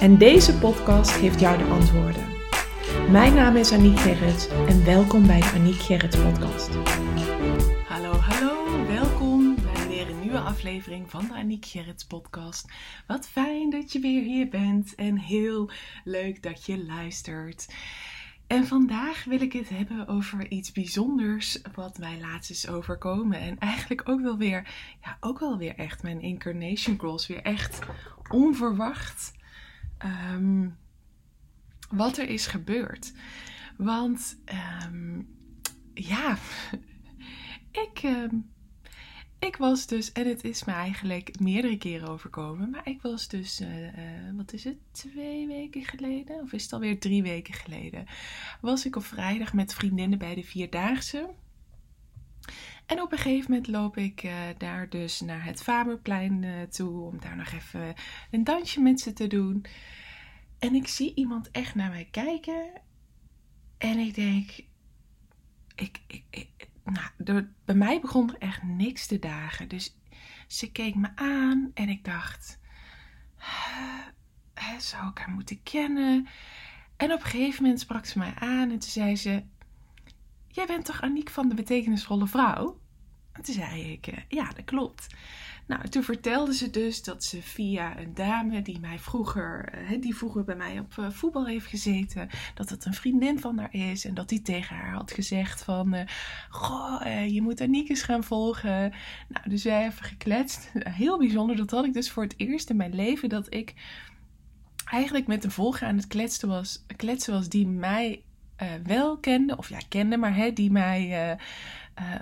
En deze podcast geeft jou de antwoorden. Mijn naam is Aniek Gerrits en welkom bij de Aniek Gerrits podcast. Hallo, hallo, welkom bij weer een nieuwe aflevering van de Aniek Gerrits podcast. Wat fijn dat je weer hier bent en heel leuk dat je luistert. En vandaag wil ik het hebben over iets bijzonders wat mij laatst is overkomen. En eigenlijk ook wel weer, ja, ook wel weer echt mijn incarnation cross. Weer echt onverwacht Ehm, wat er is gebeurd. Want um, ja, ik, ehm, ik was dus, en het is me eigenlijk meerdere keren overkomen, maar ik was dus, uh, uh, wat is het, twee weken geleden, of is het alweer drie weken geleden, was ik op vrijdag met vriendinnen bij de Vierdaagse. En op een gegeven moment loop ik uh, daar dus naar het Faberplein uh, toe om daar nog even een dansje met ze te doen. En ik zie iemand echt naar mij kijken. En ik denk, ik, ik, ik nou, bij mij begon er echt niks te dagen. Dus ze keek me aan en ik dacht, zou ik haar moeten kennen? En op een gegeven moment sprak ze mij aan en toen zei ze, jij bent toch Aniek van de betekenisvolle vrouw? En toen zei ik, eh, ja, dat klopt. Nou, toen vertelde ze dus dat ze via een dame die mij vroeger, eh, die vroeger bij mij op eh, voetbal heeft gezeten, dat het een vriendin van haar is en dat die tegen haar had gezegd van, goh, je moet Aniek eens gaan volgen. Nou, dus wij even gekletst. Heel bijzonder, dat had ik dus voor het eerst in mijn leven dat ik eigenlijk met een volger aan het kletsen was, kletsen was die mij wel kende, of ja, kende, maar hè, die mij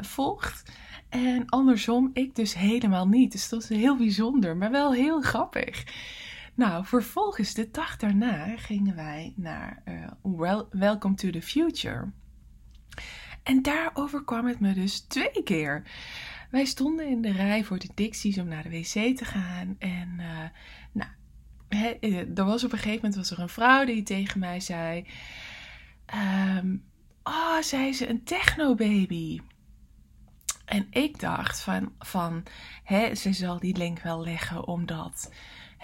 volgt. En andersom, ik dus helemaal niet. Dus dat is heel bijzonder, maar wel heel grappig. Nou, vervolgens, de dag daarna, gingen wij naar Welcome to the Future. En daarover kwam het me dus twee keer. Wij stonden in de rij voor de Dixies om naar de wc te gaan. En nou, eh, er was op een gegeven moment was er een vrouw die tegen mij zei... Um, oh, zei ze, een techno-baby. En ik dacht van, van hè, ze zal die link wel leggen omdat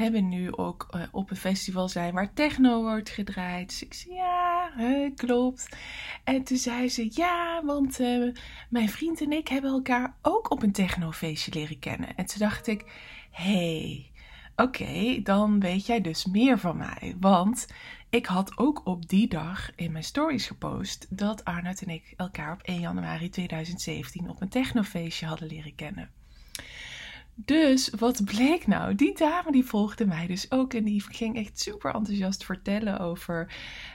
we nu ook uh, op een festival zijn waar techno wordt gedraaid. Dus ik zei ja, hè, klopt. En toen zei ze ja, want uh, mijn vriend en ik hebben elkaar ook op een technofeestje leren kennen. En toen dacht ik, hé, hey, oké, dan weet jij dus meer van mij. Want ik had ook op die dag in mijn stories gepost dat Arnoud en ik elkaar op 1 januari 2017 op een technofeestje hadden leren kennen. Dus wat bleek nou? Die dame die volgde mij dus ook en die ging echt super enthousiast vertellen over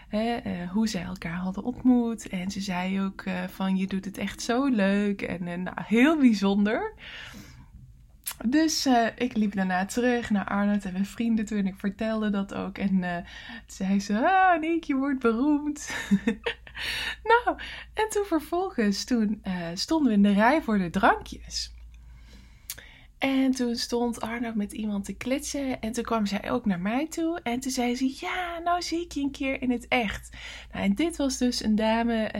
hè, uh, hoe zij elkaar hadden ontmoet. En ze zei ook uh, van je doet het echt zo leuk en uh, nou, heel bijzonder. Dus uh, ik liep daarna terug naar Arnold en mijn vrienden toen. En ik vertelde dat ook. En uh, toen zei ze, ah Nick, je wordt beroemd. nou, en toen vervolgens, toen uh, stonden we in de rij voor de drankjes. En toen stond Arno met iemand te kletsen. En toen kwam zij ook naar mij toe. En toen zei ze: Ja, nou zie ik je een keer in het echt. Nou, en dit was dus een dame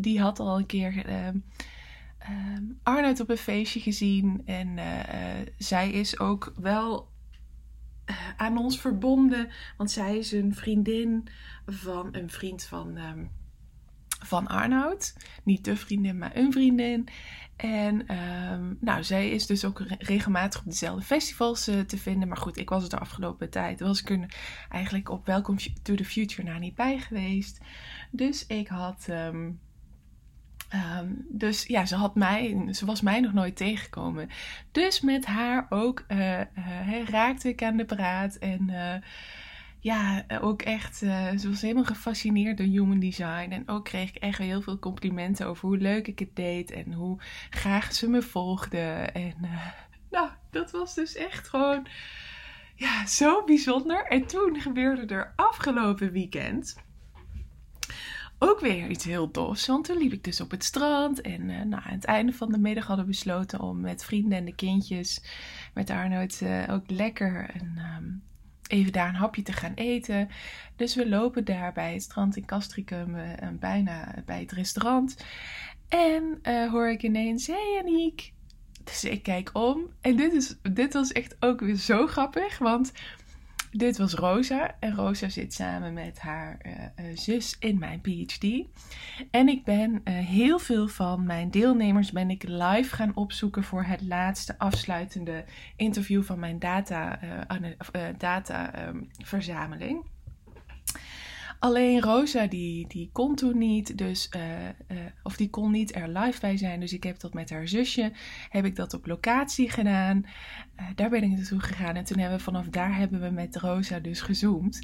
die had al een keer um, Arnoud op een feestje gezien. En uh, zij is ook wel uh, aan ons verbonden. Want zij is een vriendin van een vriend van, um, van Arnoud. Niet de vriendin, maar een vriendin. En um, nou, zij is dus ook regelmatig op dezelfde festivals te vinden. Maar goed, ik was het de afgelopen tijd. Was ik er eigenlijk op Welcome to the Future nou niet bij geweest. Dus ik had... Um, dus ja, ze, had mij, ze was mij nog nooit tegengekomen. Dus met haar ook uh, uh, raakte ik aan de praat. En uh, ja, ook echt, ze was helemaal gefascineerd door human design. En ook kreeg ik echt heel veel complimenten over hoe leuk ik het deed. En hoe graag ze me volgde. En nou, dat was dus echt gewoon ja, zo bijzonder. En toen gebeurde er afgelopen weekend ook weer iets heel tofs. Want toen liep ik dus op het strand. En uh, nou, aan het einde van de middag hadden we besloten om met vrienden en de kindjes, met Arnoud, uh, ook lekker en, um, even daar een hapje te gaan eten. Dus we lopen daar bij het strand in Castricum, uh, bijna bij het restaurant. En hoor ik ineens, hey Aniek. Dus ik kijk om. En dit, is, dit was echt ook weer zo grappig, want dit was Rosa. En Rosa zit samen met haar uh, zus in mijn PhD. En ik ben uh, heel veel van mijn deelnemers ben ik live gaan opzoeken voor het laatste afsluitende interview van mijn data, data um, verzameling. Alleen Rosa die, die kon toen niet, dus, uh, uh, of die kon niet er live bij zijn. Dus ik heb dat met haar zusje, heb ik dat op locatie gedaan. Uh, daar ben ik naartoe gegaan en toen hebben we vanaf daar hebben we met Rosa dus gezoomd.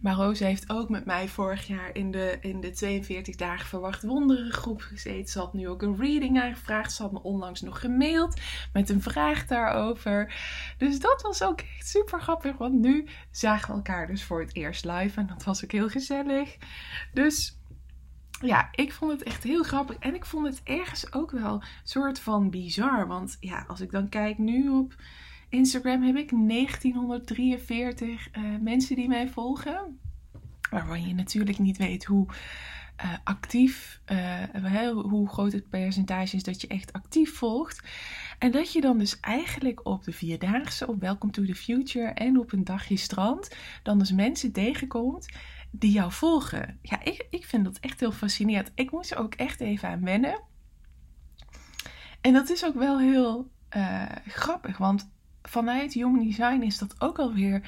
Maar Rosa heeft ook met mij vorig jaar in de, in de 42 dagen verwacht wonderen groep gezeten. Ze had nu ook een reading aangevraagd. Ze had me onlangs nog gemaild met een vraag daarover. Dus dat was ook echt super grappig, want nu zagen we elkaar dus voor het eerst live en dat was ook heel gezellig. Dus ja, ik vond het echt heel grappig. En ik vond het ergens ook wel soort van bizar. Want ja, als ik dan kijk nu op Instagram heb ik 1943 uh, mensen die mij volgen. Waarvan je natuurlijk niet weet hoe uh, actief, uh, hoe groot het percentage is dat je echt actief volgt. En dat je dan dus eigenlijk op de vierdaagse, op Welcome to the Future en op een dagje strand, dan dus mensen tegenkomt die jou volgen. Ja, ik, ik vind dat echt heel fascinerend. Ik moest er ook echt even aan wennen. En dat is ook wel heel uh, grappig, want vanuit Human Design is dat ook alweer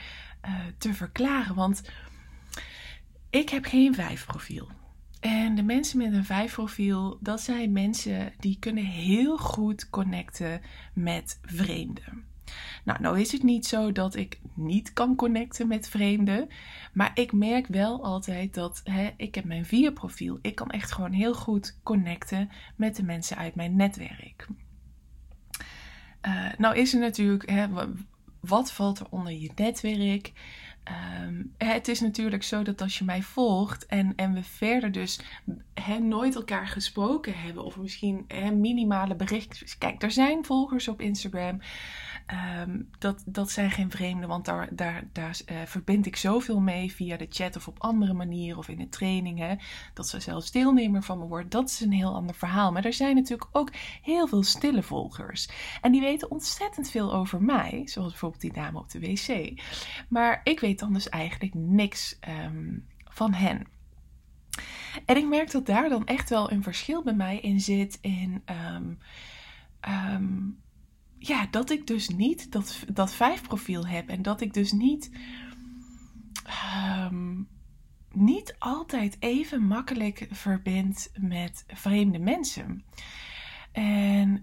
uh, te verklaren. Want ik heb geen vijf profiel. En de mensen met een vijf profiel, dat zijn mensen die kunnen heel goed connecten met vreemden. Nou, nou is het niet zo dat ik niet kan connecten met vreemden. Maar ik merk wel altijd dat hè, ik heb mijn vier profiel. Ik kan echt gewoon heel goed connecten met de mensen uit mijn netwerk. Uh, nou is er natuurlijk, hè, wat valt er onder je netwerk? Um, het is natuurlijk zo dat als je mij volgt en, en we verder dus nooit elkaar gesproken hebben, of misschien minimale berichtjes. Kijk, er zijn volgers op Instagram. Um, dat, dat zijn geen vreemden, want daar, daar, daar uh, verbind ik zoveel mee via de chat of op andere manieren of in de trainingen. Dat ze zelfs deelnemer van me wordt, dat is een heel ander verhaal. Maar er zijn natuurlijk ook heel veel stille volgers. En die weten ontzettend veel over mij, zoals bijvoorbeeld die dame op de wc. Maar ik weet dan dus eigenlijk niks um, van hen. En ik merk dat daar dan echt wel een verschil bij mij in zit in. Um, um, ja, dat ik dus niet dat, dat vijf profiel heb. En dat ik dus niet, niet altijd even makkelijk verbind met vreemde mensen. En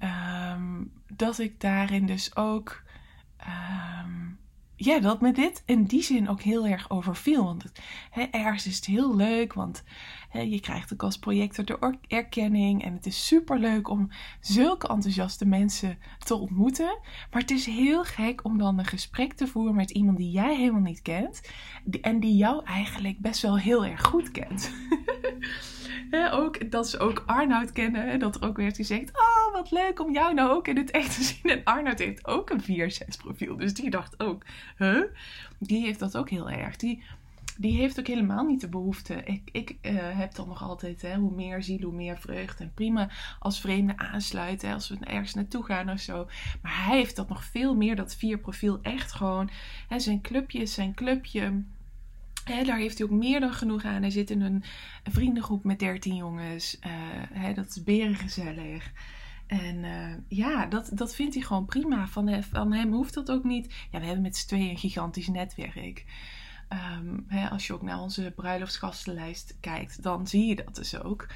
dat ik daarin dus ook. Ja, dat me dit in die zin ook heel erg overviel. Want het, hè, ergens is het heel leuk, want je krijgt ook als projector de erkenning. En het is super leuk om zulke enthousiaste mensen te ontmoeten. Maar het is heel gek om dan een gesprek te voeren met iemand die jij helemaal niet kent. En die jou eigenlijk best wel heel erg goed kent. ook, dat ze ook Arnoud kennen. En dat er ook werd gezegd: Wat leuk om jou nou ook in het echt te zien. En Arnoud heeft ook een 4-6 profiel. Dus die dacht ook: Huh? Die heeft dat ook heel erg. Die, die heeft ook helemaal niet de behoefte. Ik, ik uh, heb dan nog altijd, hè, hoe meer ziel, hoe meer vreugde. En prima als vreemden aansluiten, als we ergens naartoe gaan of zo. Maar hij heeft dat nog veel meer, dat vier profiel. Echt gewoon, hè, zijn clubje zijn clubje. Daar heeft hij ook meer dan genoeg aan. Hij zit in een, vriendengroep met 13 jongens. Uh, dat is berengezellig. En uh, ja, dat, dat vindt hij gewoon prima. Van, hem, van hem hoeft dat ook niet. Ja, we hebben met z'n tweeën een gigantisch netwerk. Um, he, als je ook naar onze bruiloftsgastenlijst kijkt, dan zie je dat dus ook.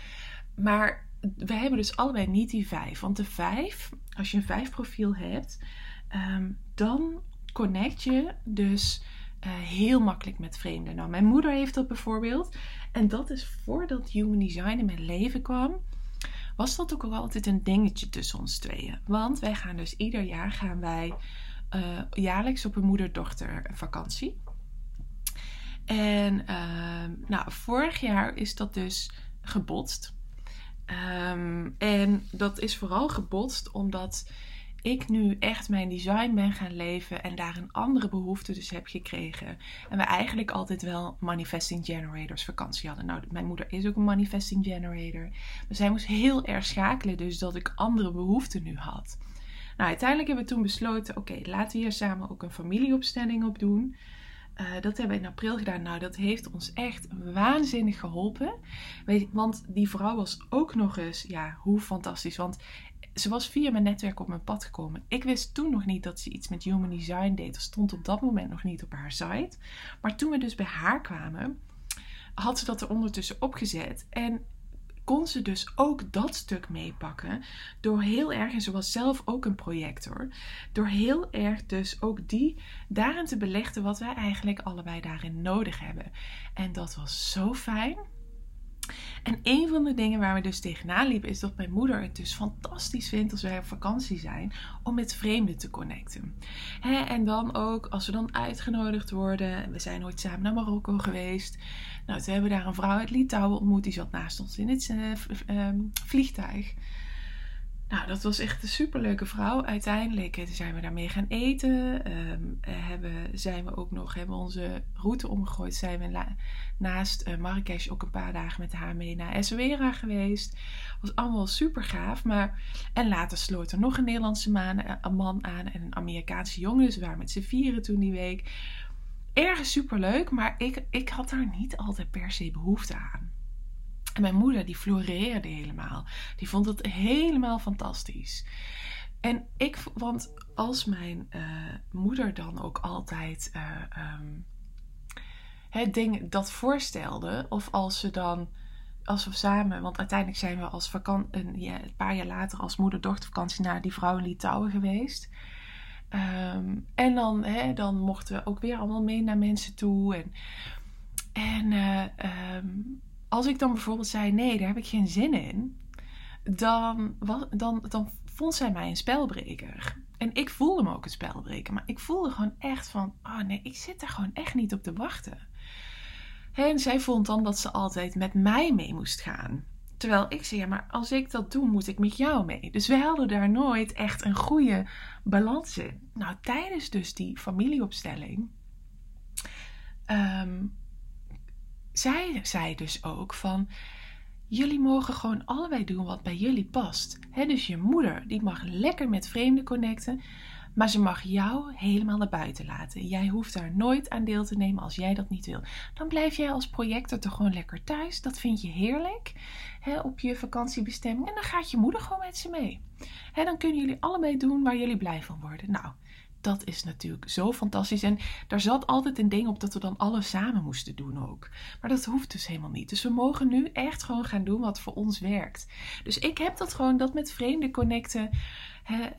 Maar we hebben dus allebei niet die vijf. Want de vijf, als je een vijf profiel hebt, um, dan connect je dus uh, heel makkelijk met vreemden. Nou, mijn moeder heeft dat bijvoorbeeld. En dat is voordat Human Design in mijn leven kwam. Was dat ook al altijd een dingetje tussen ons tweeën. Want wij gaan dus ieder jaar gaan wij uh, jaarlijks op een moeder-dochter vakantie. En uh, nou, vorig jaar is dat dus gebotst. Um, en dat is vooral gebotst omdat ik nu echt mijn design ben gaan leven en daar een andere behoefte dus heb gekregen. En we eigenlijk altijd wel manifesting generators vakantie hadden. Nou, mijn moeder is ook een manifesting generator. Maar zij moest heel erg schakelen, dus dat ik andere behoeften nu had. Nou, uiteindelijk hebben we toen besloten: oké, laten we hier samen ook een familieopstelling op doen. Uh, dat hebben we in april gedaan. Nou, dat heeft ons echt waanzinnig geholpen. Want die vrouw was ook nog eens, ja, hoe fantastisch. Want ze was via mijn netwerk op mijn pad gekomen. Ik wist toen nog niet dat ze iets met human design deed. Dat stond op dat moment nog niet op haar site. Maar toen we dus bij haar kwamen, had ze dat er ondertussen opgezet. En kon ze dus ook dat stuk meepakken. Door heel erg, en ze was zelf ook een projector. Door heel erg dus ook die daarin te belichten wat wij eigenlijk allebei daarin nodig hebben. En dat was zo fijn. En een van de dingen waar we dus tegenaan liepen is dat mijn moeder het dus fantastisch vindt als wij op vakantie zijn om met vreemden te connecten. en dan ook als we dan uitgenodigd worden. We zijn ooit samen naar Marokko geweest. Nou, toen hebben we daar een vrouw uit Litouwen ontmoet. Die zat naast ons in het uh, vliegtuig. Nou, dat was echt een superleuke vrouw. Uiteindelijk eh, zijn we daarmee gaan eten. Um, hebben, zijn we ook nog, hebben onze route omgegooid. Zijn we naast uh, Marrakesh ook een paar dagen met haar mee naar Essaouira geweest. Was allemaal super gaaf. Maar, en later sloot er nog een Nederlandse man, een man aan en een Amerikaanse jongen. Dus we waren met z'n vieren toen die week. Ergens super leuk, maar ik, ik had daar niet altijd per se behoefte aan. En mijn moeder, die floreerde helemaal. Die vond het helemaal fantastisch. En ik, want als mijn uh, moeder dan ook altijd uh, um, het ding dat voorstelde, of als ze dan, als we samen, want uiteindelijk zijn we als vakant, een, een paar jaar later als moeder-dochtervakantie naar die vrouw in Litouwen geweest. Um, en dan, hè, dan mochten we ook weer allemaal mee naar mensen toe. En, en uh, um, als ik dan bijvoorbeeld zei: nee, daar heb ik geen zin in, dan, dan, dan vond zij mij een spelbreker. En ik voelde me ook een spelbreker, maar ik voelde gewoon echt van: oh nee, ik zit daar gewoon echt niet op te wachten. En zij vond dan dat ze altijd met mij mee moest gaan. Terwijl ik zei, ja, maar als ik dat doe, moet ik met jou mee. Dus we hadden daar nooit echt een goede balans in. Nou, tijdens dus die familieopstelling um, zij zei dus ook van, jullie mogen gewoon allebei doen wat bij jullie past. dus je moeder, die mag lekker met vreemden connecten, maar ze mag jou helemaal naar buiten laten. Jij hoeft daar nooit aan deel te nemen als jij dat niet wil. Dan blijf jij als projector toch gewoon lekker thuis. Dat vind je heerlijk op je vakantiebestemming. En dan gaat je moeder gewoon met ze mee. dan kunnen jullie allebei doen waar jullie blij van worden. Nou, dat is natuurlijk zo fantastisch. En daar zat altijd een ding op dat we dan alles samen moesten doen ook. Maar dat hoeft dus helemaal niet. Dus we mogen nu echt gewoon gaan doen wat voor ons werkt. Dus ik heb dat gewoon, dat met vreemden connecten.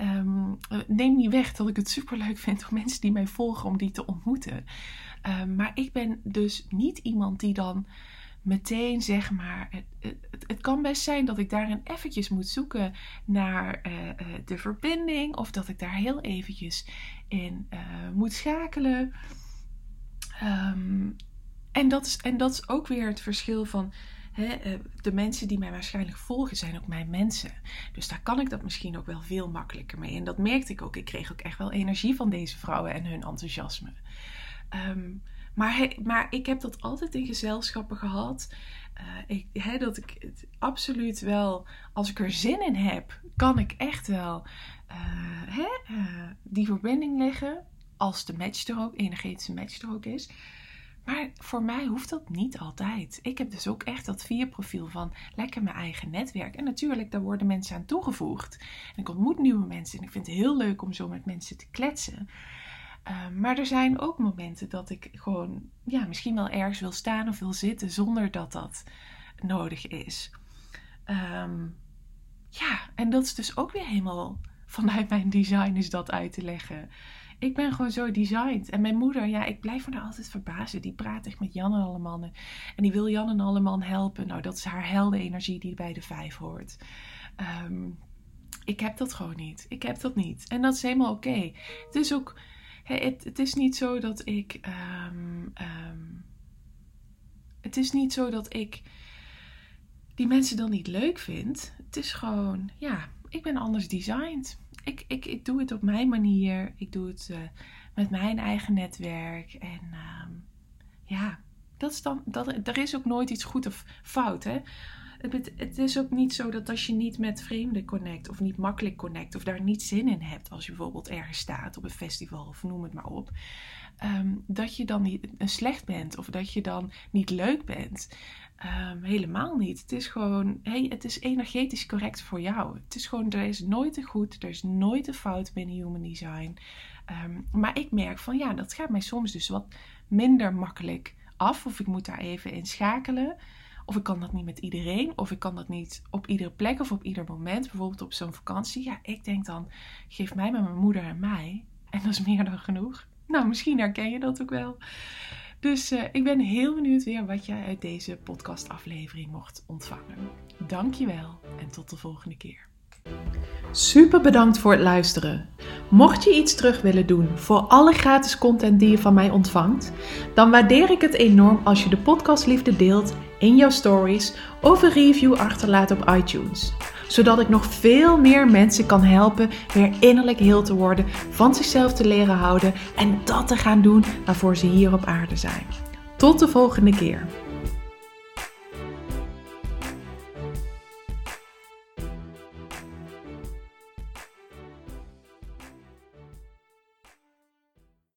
Um, neem niet weg dat ik het super leuk vind om mensen die mij volgen om die te ontmoeten. Um, maar ik ben dus niet iemand die dan meteen zeg maar. Het, het, het, kan best zijn dat ik daarin eventjes moet zoeken naar uh, de verbinding. Of dat ik daar heel eventjes in uh, moet schakelen. Um, en, dat is, en dat is ook weer het verschil van. De mensen die mij waarschijnlijk volgen zijn ook mijn mensen. Dus daar kan ik dat misschien ook wel veel makkelijker mee. En dat merkte ik ook. Ik kreeg ook echt wel energie van deze vrouwen en hun enthousiasme. Um, maar, maar ik heb dat altijd in gezelschappen gehad. Uh, ik, dat ik het absoluut wel, als ik er zin in heb, kan ik echt wel uh, uh, die verbinding leggen. Als de match er ook, energetische match er ook is. Maar voor mij hoeft dat niet altijd. Ik heb dus ook echt dat vierprofiel van lekker mijn eigen netwerk. En natuurlijk, daar worden mensen aan toegevoegd. En ik ontmoet nieuwe mensen en ik vind het heel leuk om zo met mensen te kletsen. Ehm, maar er zijn ook momenten dat ik gewoon, ja, misschien wel ergens wil staan of wil zitten zonder dat dat nodig is. Ehm, ja, en dat is dus ook weer helemaal vanuit mijn design is dat uit te leggen. Ik ben gewoon zo designed. En mijn moeder, ja, ik blijf me daar altijd verbazen. Die praat echt met Jan en alle mannen. En die wil Jan en alle man helpen. Nou, dat is haar helde energie die bij de vijf hoort. Um, ik heb dat gewoon niet. Ik heb dat niet. En dat is helemaal oké. Het is ook, het, het, is niet zo dat ik, ehm, ehm, het is niet zo dat ik die mensen dan niet leuk vind. Het is gewoon, ja, ik ben anders designed. Ik, ik, ik doe het op mijn manier. Ik doe het uh, met mijn eigen netwerk. En uh, ja, dat is dan, dat, er is ook nooit iets goed of fout. Hè? Het, het, is ook niet zo dat als je niet met vreemden connect of niet makkelijk connect of daar niet zin in hebt als je bijvoorbeeld ergens staat op een festival of noem het maar op, um, dat je dan niet slecht bent of dat je dan niet leuk bent. Um, helemaal niet. Het is gewoon, hey, het is energetisch correct voor jou. Het is gewoon, er is nooit een goed, er is nooit een fout binnen human design. Um, maar ik merk van ja, dat gaat mij soms dus wat minder makkelijk af. Of ik moet daar even in schakelen. Of ik kan dat niet met iedereen. Of ik kan dat niet op iedere plek of op ieder moment. Bijvoorbeeld op zo'n vakantie. Ja, ik denk dan, geef mij met mijn moeder en mij. En dat is meer dan genoeg. Nou, misschien herken je dat ook wel. Dus uh, ik ben heel benieuwd weer wat jij uit deze podcastaflevering mocht ontvangen. Dankjewel en tot de volgende keer. Super bedankt voor het luisteren. Mocht je iets terug willen doen voor alle gratis content die je van mij ontvangt, dan waardeer ik het enorm als je de podcastliefde deelt in jouw stories of een review achterlaat op iTunes. Zodat ik nog veel meer mensen kan helpen weer innerlijk heel te worden, van zichzelf te leren houden en dat te gaan doen waarvoor ze hier op aarde zijn. Tot de volgende keer.